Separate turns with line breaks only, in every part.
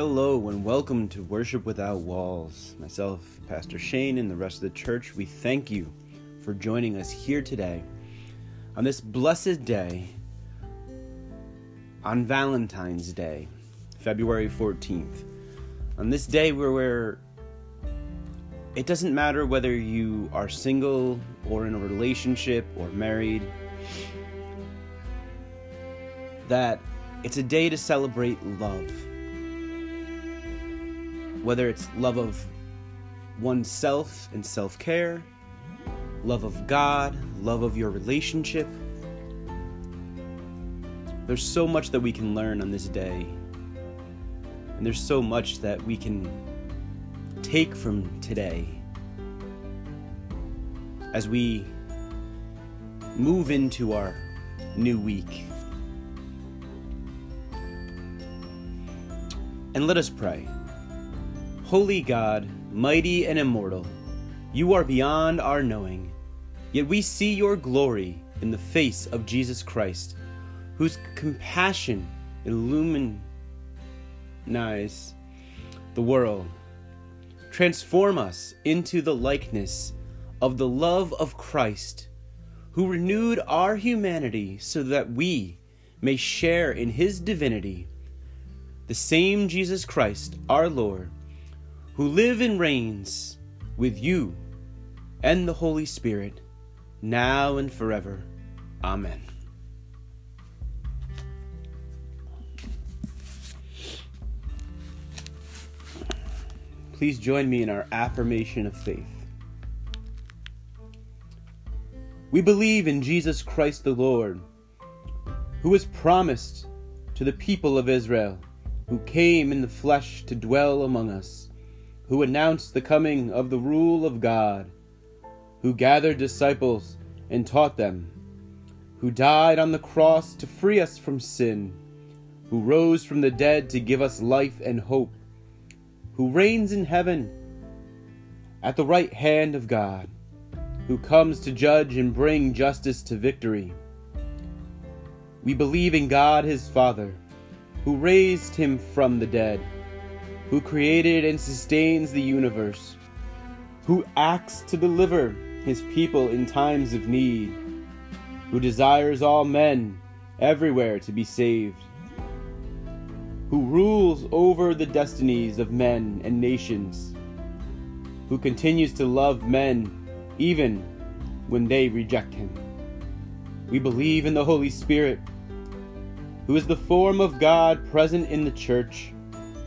Hello and welcome to Worship Without Walls. Myself, Pastor Shane, and the rest of the church, we thank you for joining us here today on this blessed day on Valentine's Day, February 14th. On this day where it doesn't matter whether you are single or in a relationship or married, that it's a day to celebrate love. Whether it's love of oneself and self care, love of God, love of your relationship. There's so much that we can learn on this day. And there's so much that we can take from today as we move into our new week. And let us pray. Holy God, mighty and immortal, you are beyond our knowing, yet we see your glory in the face of Jesus Christ, whose compassion illumines the world transform us into the likeness of the love of Christ, who renewed our humanity so that we may share in his divinity. The same Jesus Christ, our Lord, who live and reigns with you and the Holy Spirit, now and forever. Amen. Please join me in our affirmation of faith. We believe in Jesus Christ the Lord, who was promised to the people of Israel, who came in the flesh to dwell among us, who announced the coming of the rule of God, who gathered disciples and taught them, who died on the cross to free us from sin, who rose from the dead to give us life and hope who reigns in heaven at the right hand of God, who comes to judge and bring justice to victory. We believe in God his Father, who raised him from the dead, who created and sustains the universe, who acts to deliver his people in times of need, who desires all men everywhere to be saved who rules over the destinies of men and nations, who continues to love men even when they reject him. We believe in the Holy Spirit, who is the form of God present in the church,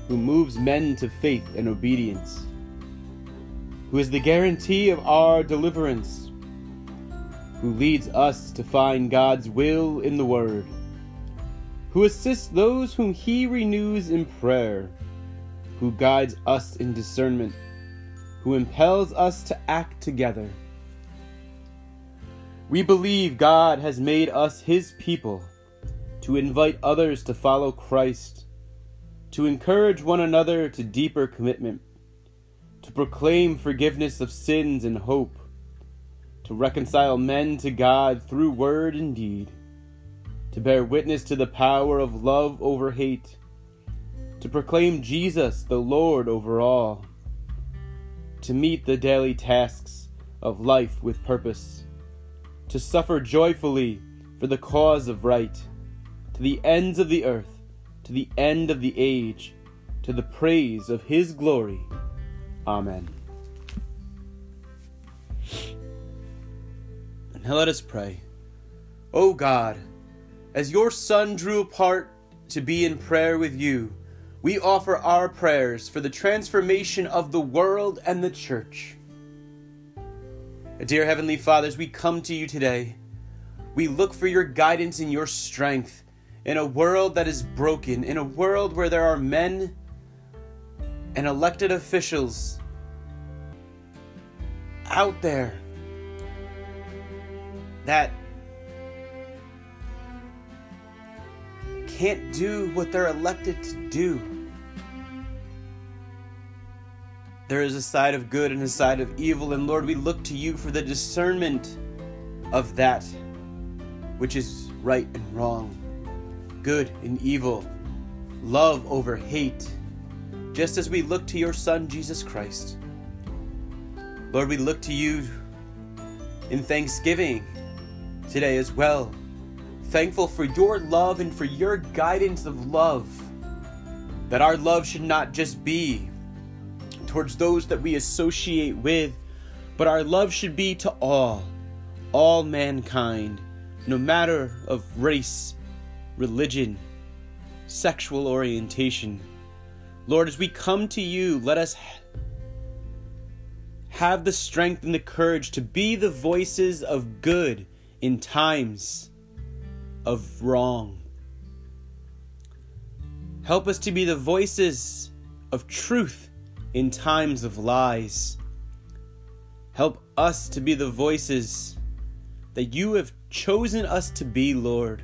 who moves men to faith and obedience, who is the guarantee of our deliverance, who leads us to find God's will in the Word who assists those whom he renews in prayer, who guides us in discernment, who impels us to act together. We believe God has made us his people to invite others to follow Christ, to encourage one another to deeper commitment, to proclaim forgiveness of sins and hope, to reconcile men to God through word and deed to bear witness to the power of love over hate, to proclaim Jesus the Lord over all, to meet the daily tasks of life with purpose, to suffer joyfully for the cause of right, to the ends of the earth, to the end of the age, to the praise of His glory. Amen. And now let us pray. O God, as your Son drew apart to be in prayer with you, we offer our prayers for the transformation of the world and the church. Dear Heavenly Fathers, we come to you today. We look for your guidance and your strength in a world that is broken, in a world where there are men and elected officials out there that can't do what they're elected to do. There is a side of good and a side of evil, and Lord, we look to you for the discernment of that which is right and wrong, good and evil, love over hate, just as we look to your Son, Jesus Christ. Lord, we look to you in thanksgiving today as well. Thankful for your love and for your guidance of love. That our love should not just be towards those that we associate with, but our love should be to all, all mankind, no matter of race, religion, sexual orientation. Lord, as we come to you, let us have the strength and the courage to be the voices of good in times of wrong. Help us to be the voices of truth in times of lies. Help us to be the voices that you have chosen us to be, Lord.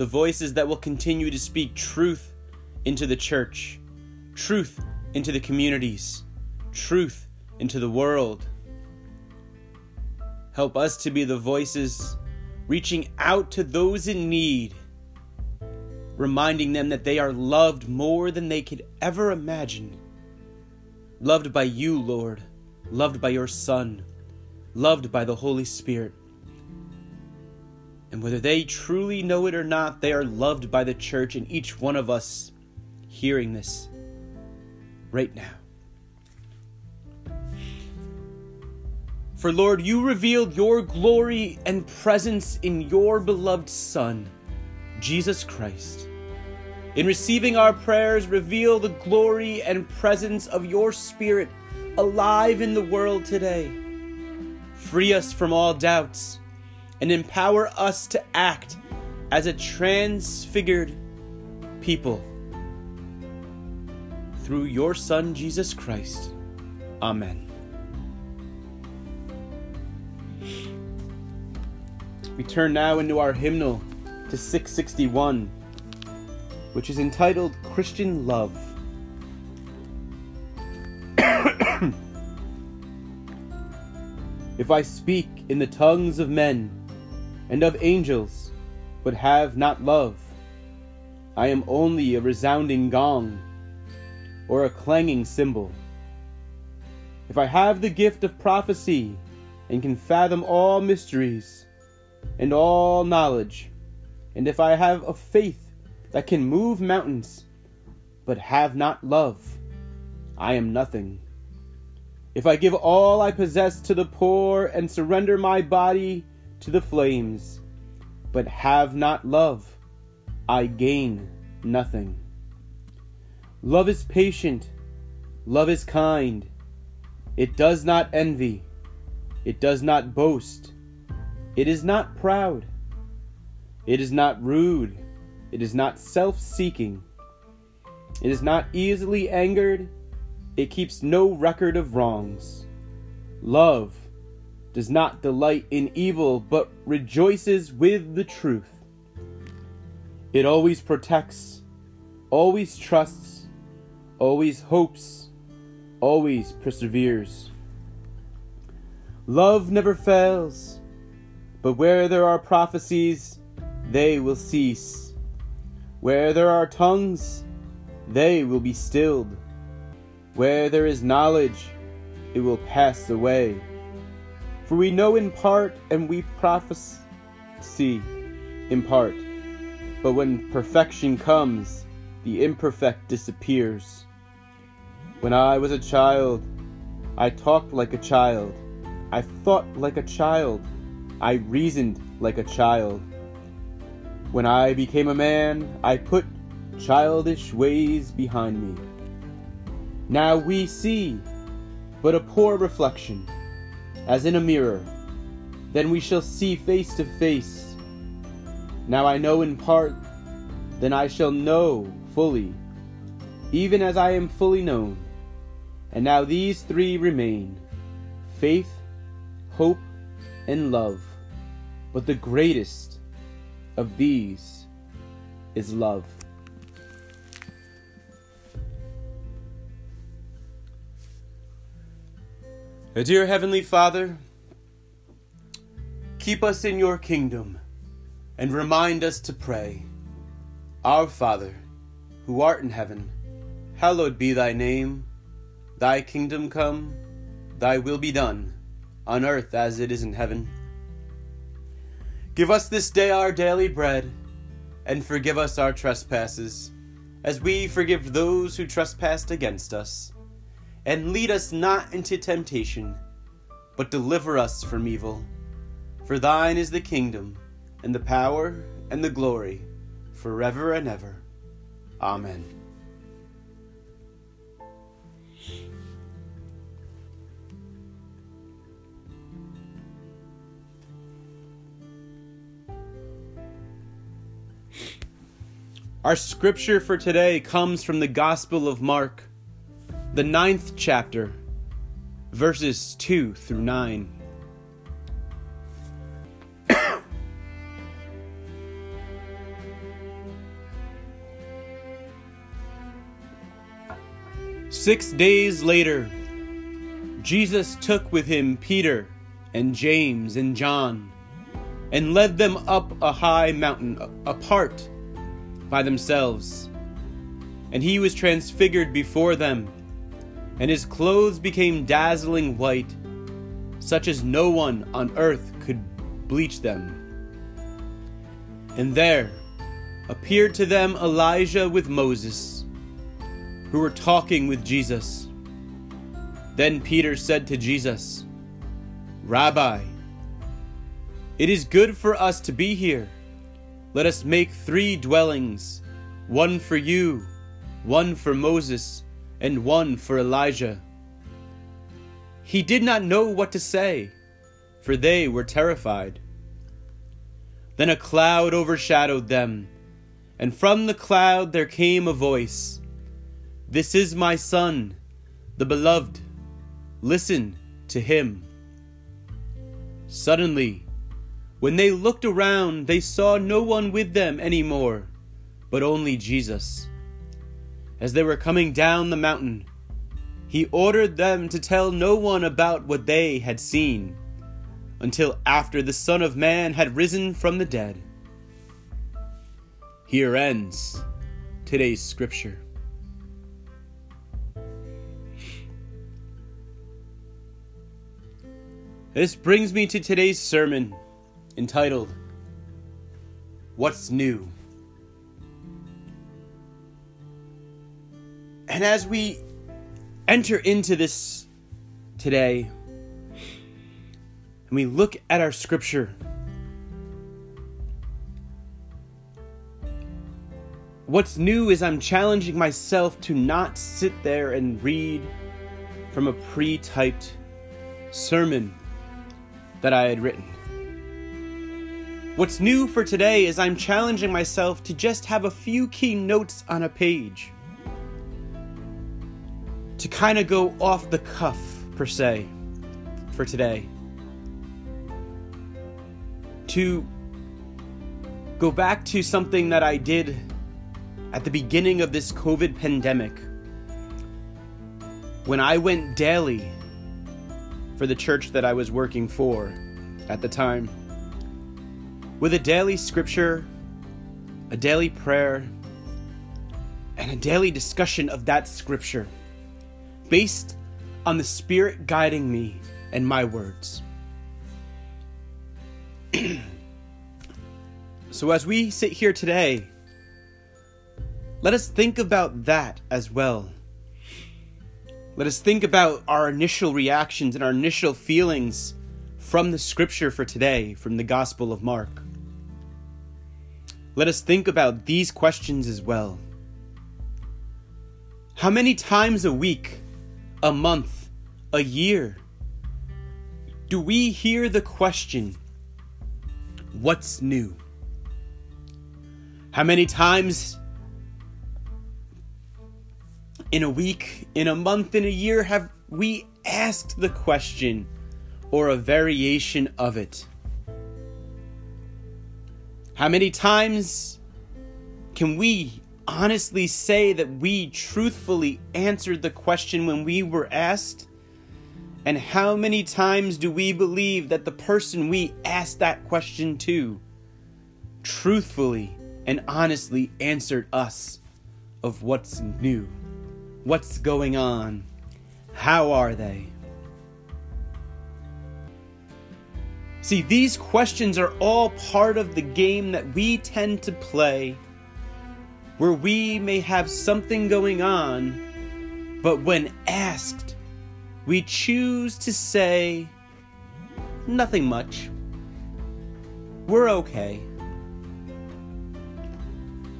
The voices that will continue to speak truth into the church, truth into the communities, truth into the world. Help us to be the voices reaching out to those in need, reminding them that they are loved more than they could ever imagine. Loved by you, Lord, loved by your Son, loved by the Holy Spirit. And whether they truly know it or not, they are loved by the church and each one of us hearing this right now. For Lord, you revealed your glory and presence in your beloved Son, Jesus Christ. In receiving our prayers, reveal the glory and presence of your Spirit alive in the world today. Free us from all doubts and empower us to act as a transfigured people. Through your Son, Jesus Christ. Amen. We turn now into our hymnal to 661, which is entitled Christian Love. if I speak in the tongues of men and of angels, but have not love, I am only a resounding gong or a clanging cymbal. If I have the gift of prophecy and can fathom all mysteries, and all knowledge, and if I have a faith that can move mountains, but have not love, I am nothing. If I give all I possess to the poor and surrender my body to the flames, but have not love, I gain nothing. Love is patient, love is kind, it does not envy, it does not boast. It is not proud. It is not rude. It is not self seeking. It is not easily angered. It keeps no record of wrongs. Love does not delight in evil, but rejoices with the truth. It always protects, always trusts, always hopes, always perseveres. Love never fails. But where there are prophecies, they will cease. Where there are tongues, they will be stilled. Where there is knowledge, it will pass away. For we know in part and we prophesy in part. But when perfection comes, the imperfect disappears. When I was a child, I talked like a child. I thought like a child. I reasoned like a child. When I became a man, I put childish ways behind me. Now we see but a poor reflection, as in a mirror. Then we shall see face to face. Now I know in part, then I shall know fully, even as I am fully known. And now these three remain faith, hope, and love. But the greatest of these is love. Dear Heavenly Father, keep us in your kingdom and remind us to pray. Our Father, who art in heaven, hallowed be thy name. Thy kingdom come, thy will be done, on earth as it is in heaven. Give us this day our daily bread, and forgive us our trespasses, as we forgive those who trespass against us. And lead us not into temptation, but deliver us from evil. For thine is the kingdom, and the power, and the glory, forever and ever. Amen. Our scripture for today comes from the Gospel of Mark, the ninth chapter, verses 2 through 9. Six days later, Jesus took with him Peter and James and John and led them up a high mountain apart by themselves. And he was transfigured before them, and his clothes became dazzling white, such as no one on earth could bleach them. And there appeared to them Elijah with Moses, who were talking with Jesus. Then Peter said to Jesus, Rabbi, it is good for us to be here. Let us make three dwellings one for you, one for Moses, and one for Elijah. He did not know what to say, for they were terrified. Then a cloud overshadowed them, and from the cloud there came a voice This is my Son, the Beloved. Listen to him. Suddenly, when they looked around, they saw no one with them any more, but only Jesus. As they were coming down the mountain, he ordered them to tell no one about what they had seen, until after the Son of Man had risen from the dead. Here ends today's scripture. This brings me to today's sermon entitled What's New? And as we enter into this today, and we look at our scripture, what's new is I'm challenging myself to not sit there and read from a pre typed sermon that I had written. What's new for today is I'm challenging myself to just have a few key notes on a page. To kind of go off the cuff, per se, for today. To go back to something that I did at the beginning of this COVID pandemic. When I went daily for the church that I was working for at the time with a daily scripture, a daily prayer, and a daily discussion of that scripture based on the Spirit guiding me and my words. so, as we sit here today, let us think about that as well. Let us think about our initial reactions and our initial feelings from the scripture for today, from the Gospel of Mark. Let us think about these questions as well. How many times a week, a month, a year do we hear the question, What's new? How many times in a week, in a month, in a year have we asked the question or a variation of it? How many times can we honestly say that we truthfully answered the question when we were asked? And how many times do we believe that the person we asked that question to truthfully and honestly answered us of what's new What's going on? How are they? See, these questions are all part of the game that we tend to play, where we may have something going on, but when asked, we choose to say, nothing much. We're okay.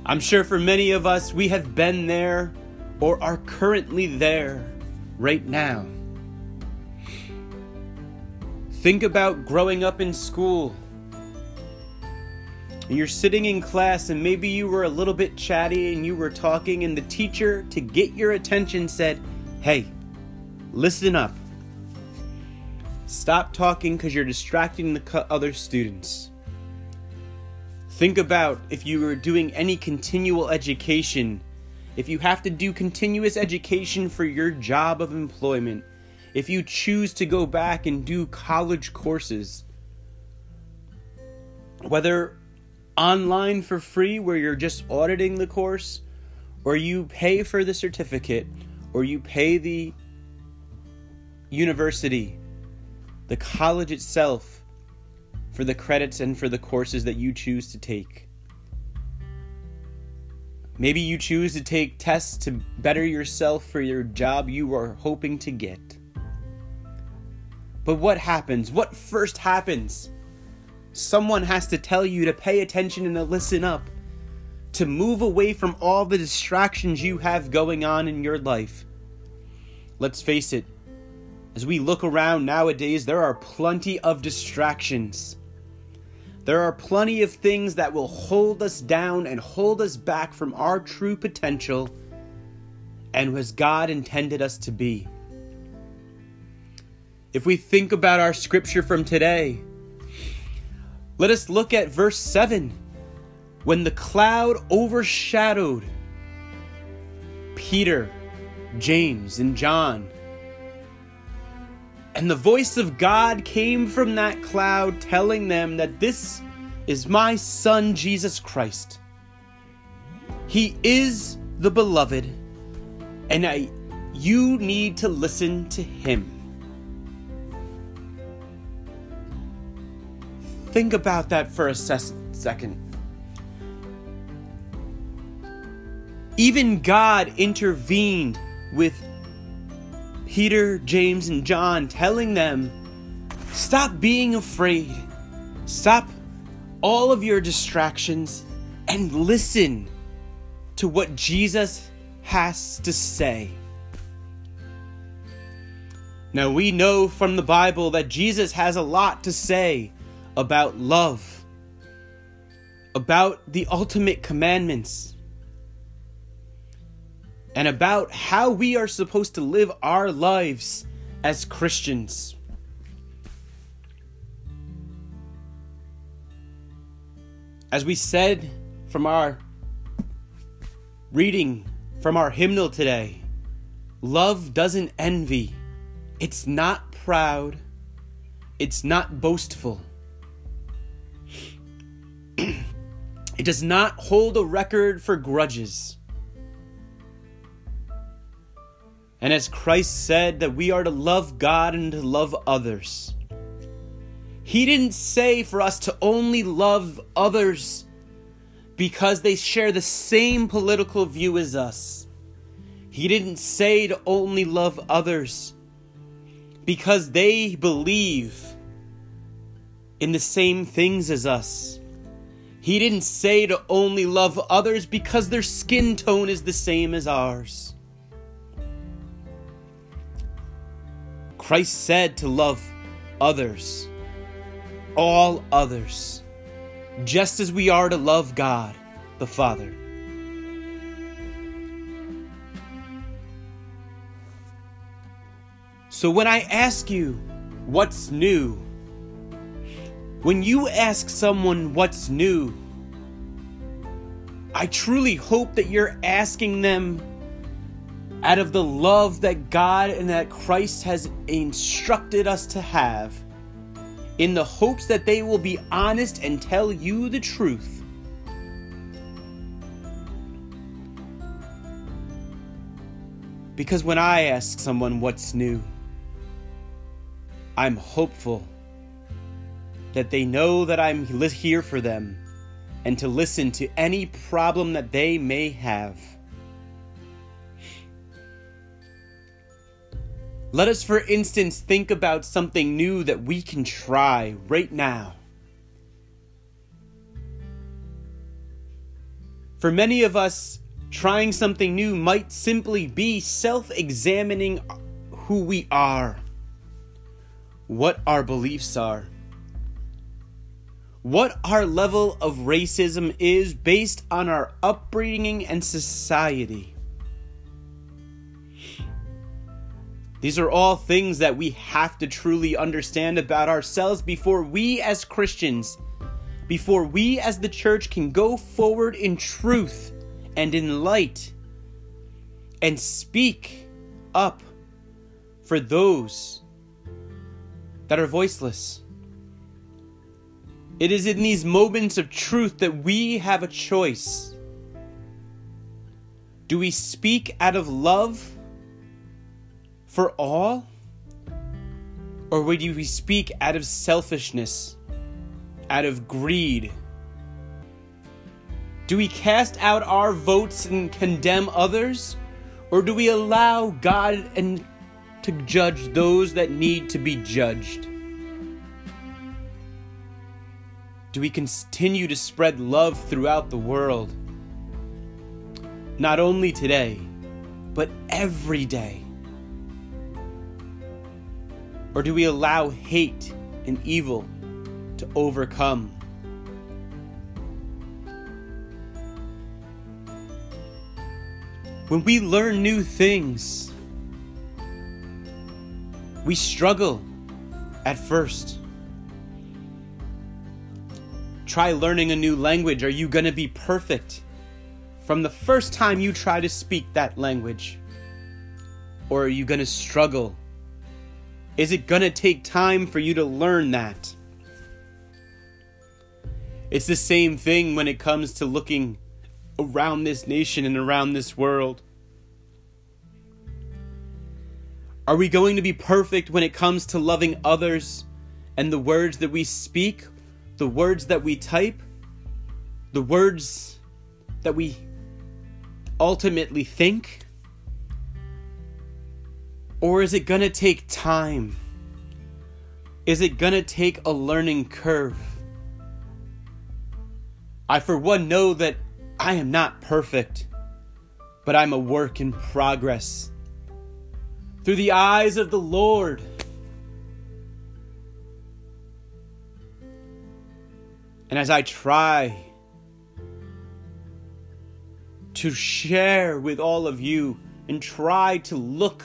I'm sure for many of us, we have been there or are currently there right now. Think about growing up in school. You're sitting in class, and maybe you were a little bit chatty and you were talking, and the teacher, to get your attention, said, Hey, listen up. Stop talking because you're distracting the other students. Think about if you were doing any continual education, if you have to do continuous education for your job of employment, if you choose to go back and do college courses, whether online for free where you're just auditing the course, or you pay for the certificate, or you pay the university the college itself for the credits and for the courses that you choose to take. Maybe you choose to take tests to better yourself for your job you are hoping to get. But what happens? What first happens? Someone has to tell you to pay attention and to listen up, to move away from all the distractions you have going on in your life. Let's face it, as we look around nowadays, there are plenty of distractions. There are plenty of things that will hold us down and hold us back from our true potential and as God intended us to be. If we think about our scripture from today, let us look at verse 7 when the cloud overshadowed Peter, James, and John and the voice of God came from that cloud telling them that this is my Son, Jesus Christ. He is the beloved, and I, you need to listen to him. Think about that for a second. Even God intervened with Peter, James, and John, telling them, Stop being afraid. Stop all of your distractions and listen to what Jesus has to say. Now, we know from the Bible that Jesus has a lot to say about love, about the ultimate commandments, and about how we are supposed to live our lives as Christians. As we said from our reading from our hymnal today, love doesn't envy, it's not proud, it's not boastful. It does not hold a record for grudges. And as Christ said that we are to love God and to love others, He didn't say for us to only love others because they share the same political view as us. He didn't say to only love others because they believe in the same things as us. He didn't say to only love others because their skin tone is the same as ours. Christ said to love others, all others, just as we are to love God the Father. So when I ask you, what's new? When you ask someone what's new, I truly hope that you're asking them out of the love that God and that Christ has instructed us to have, in the hopes that they will be honest and tell you the truth. Because when I ask someone what's new, I'm hopeful that they know that I'm here for them and to listen to any problem that they may have. Let us, for instance, think about something new that we can try right now. For many of us, trying something new might simply be self examining who we are, what our beliefs are, what our level of racism is based on our upbringing and society. These are all things that we have to truly understand about ourselves before we, as Christians, before we, as the church, can go forward in truth and in light and speak up for those that are voiceless. It is in these moments of truth that we have a choice. Do we speak out of love? for all? Or do we speak out of selfishness, out of greed? Do we cast out our votes and condemn others? Or do we allow God and to judge those that need to be judged? Do we continue to spread love throughout the world? Not only today, but every day. Or do we allow hate and evil to overcome? When we learn new things, we struggle at first. Try learning a new language. Are you going to be perfect from the first time you try to speak that language? Or are you going to struggle is it going to take time for you to learn that? It's the same thing when it comes to looking around this nation and around this world. Are we going to be perfect when it comes to loving others and the words that we speak, the words that we type, the words that we ultimately think? Or is it going to take time? Is it going to take a learning curve? I, for one, know that I am not perfect, but I'm a work in progress. Through the eyes of the Lord, and as I try to share with all of you and try to look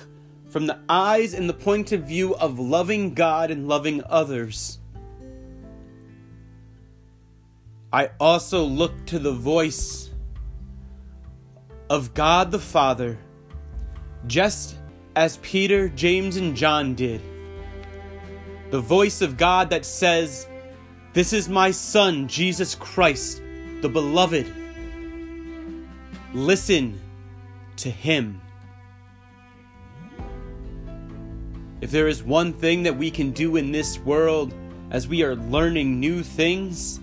from the eyes and the point of view of loving God and loving others. I also look to the voice of God the Father, just as Peter, James, and John did. The voice of God that says, This is my Son, Jesus Christ, the Beloved. Listen to Him. If there is one thing that we can do in this world as we are learning new things,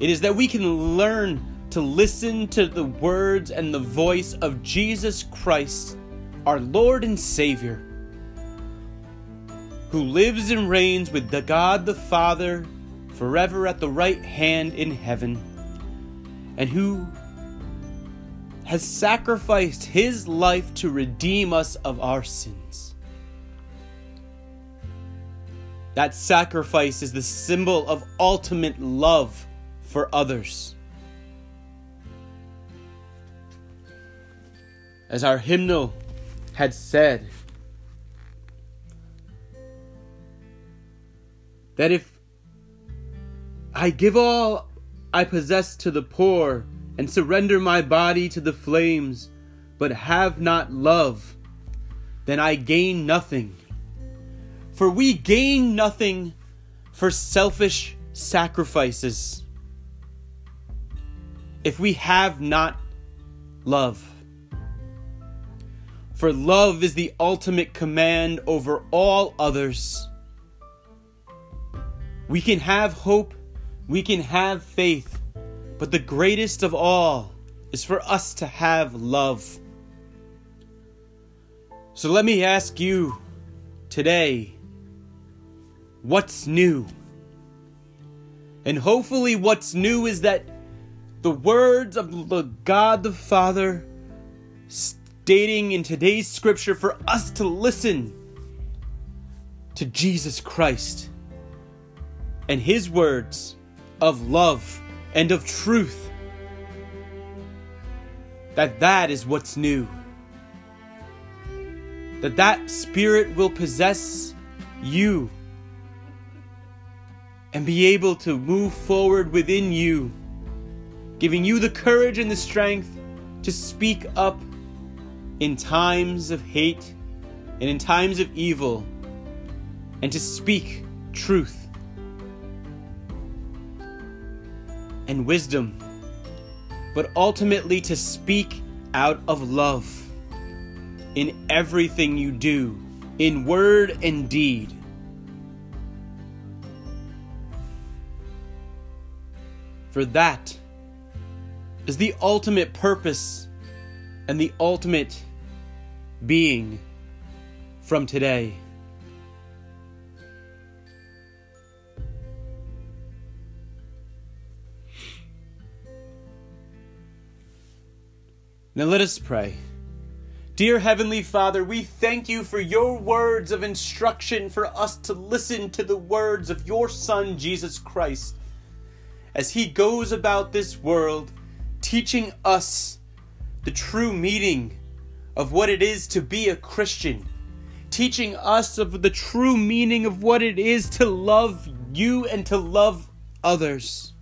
it is that we can learn to listen to the words and the voice of Jesus Christ, our Lord and Savior, who lives and reigns with the God the Father forever at the right hand in heaven, and who has sacrificed his life to redeem us of our sins. That sacrifice is the symbol of ultimate love for others. As our hymnal had said, that if I give all I possess to the poor and surrender my body to the flames, but have not love, then I gain nothing. For we gain nothing for selfish sacrifices if we have not love. for love is the ultimate command over all others. We can have hope, we can have faith, but the greatest of all is for us to have love. So let me ask you today what's new? And hopefully, what's new is that the words of the God the Father stating in today's scripture for us to listen to Jesus Christ and his words of love and of truth. That that is what's new. That that spirit will possess you and be able to move forward within you giving you the courage and the strength to speak up in times of hate and in times of evil and to speak truth and wisdom, but ultimately to speak out of love in everything you do, in word and deed. For that is the ultimate purpose and the ultimate being from today. Now let us pray. Dear Heavenly Father, we thank you for your words of instruction for us to listen to the words of your Son, Jesus Christ, as he goes about this world teaching us the true meaning of what it is to be a Christian, teaching us of the true meaning of what it is to love you and to love others.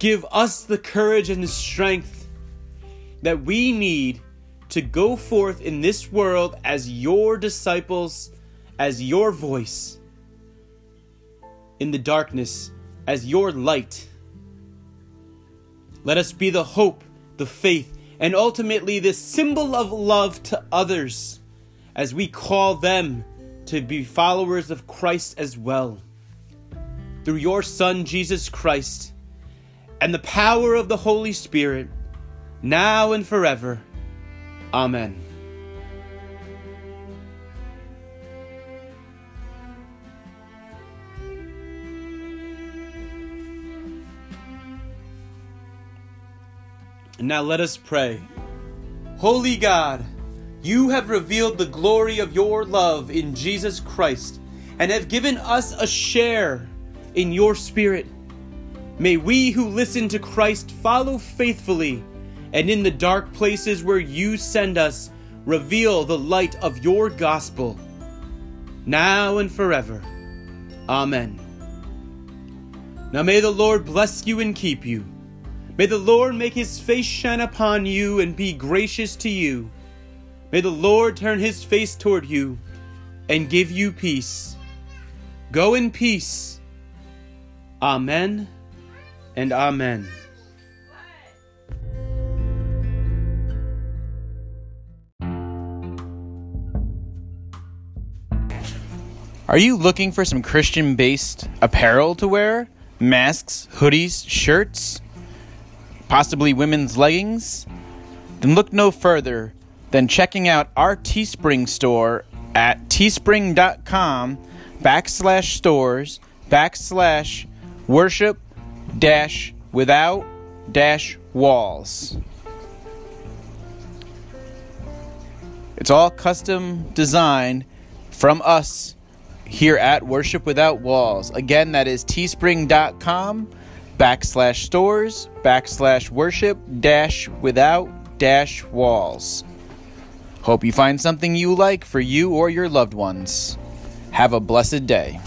Give us the courage and the strength that we need to go forth in this world as your disciples, as your voice in the darkness, as your light. Let us be the hope, the faith, and ultimately the symbol of love to others as we call them to be followers of Christ as well. Through your Son, Jesus Christ, and the power of the Holy Spirit, now and forever. Amen. And now let us pray. Holy God, you have revealed the glory of your love in Jesus Christ and have given us a share in your Spirit. May we who listen to Christ follow faithfully, and in the dark places where you send us, reveal the light of your gospel, now and forever. Amen. Now may the Lord bless you and keep you. May the Lord make his face shine upon you and be gracious to you. May the Lord turn his face toward you and give you peace. Go in peace. Amen and amen.
Are you looking for some Christian based apparel to wear? Masks, hoodies, shirts? possibly women's leggings, then look no further than checking out our Teespring store at teespring.com backslash stores backslash worship dash without dash walls. It's all custom designed from us here at Worship Without Walls. Again, that is teespring.com backslash stores backslash worship dash without dash walls. Hope you find something you like for you or your loved ones. Have a blessed day.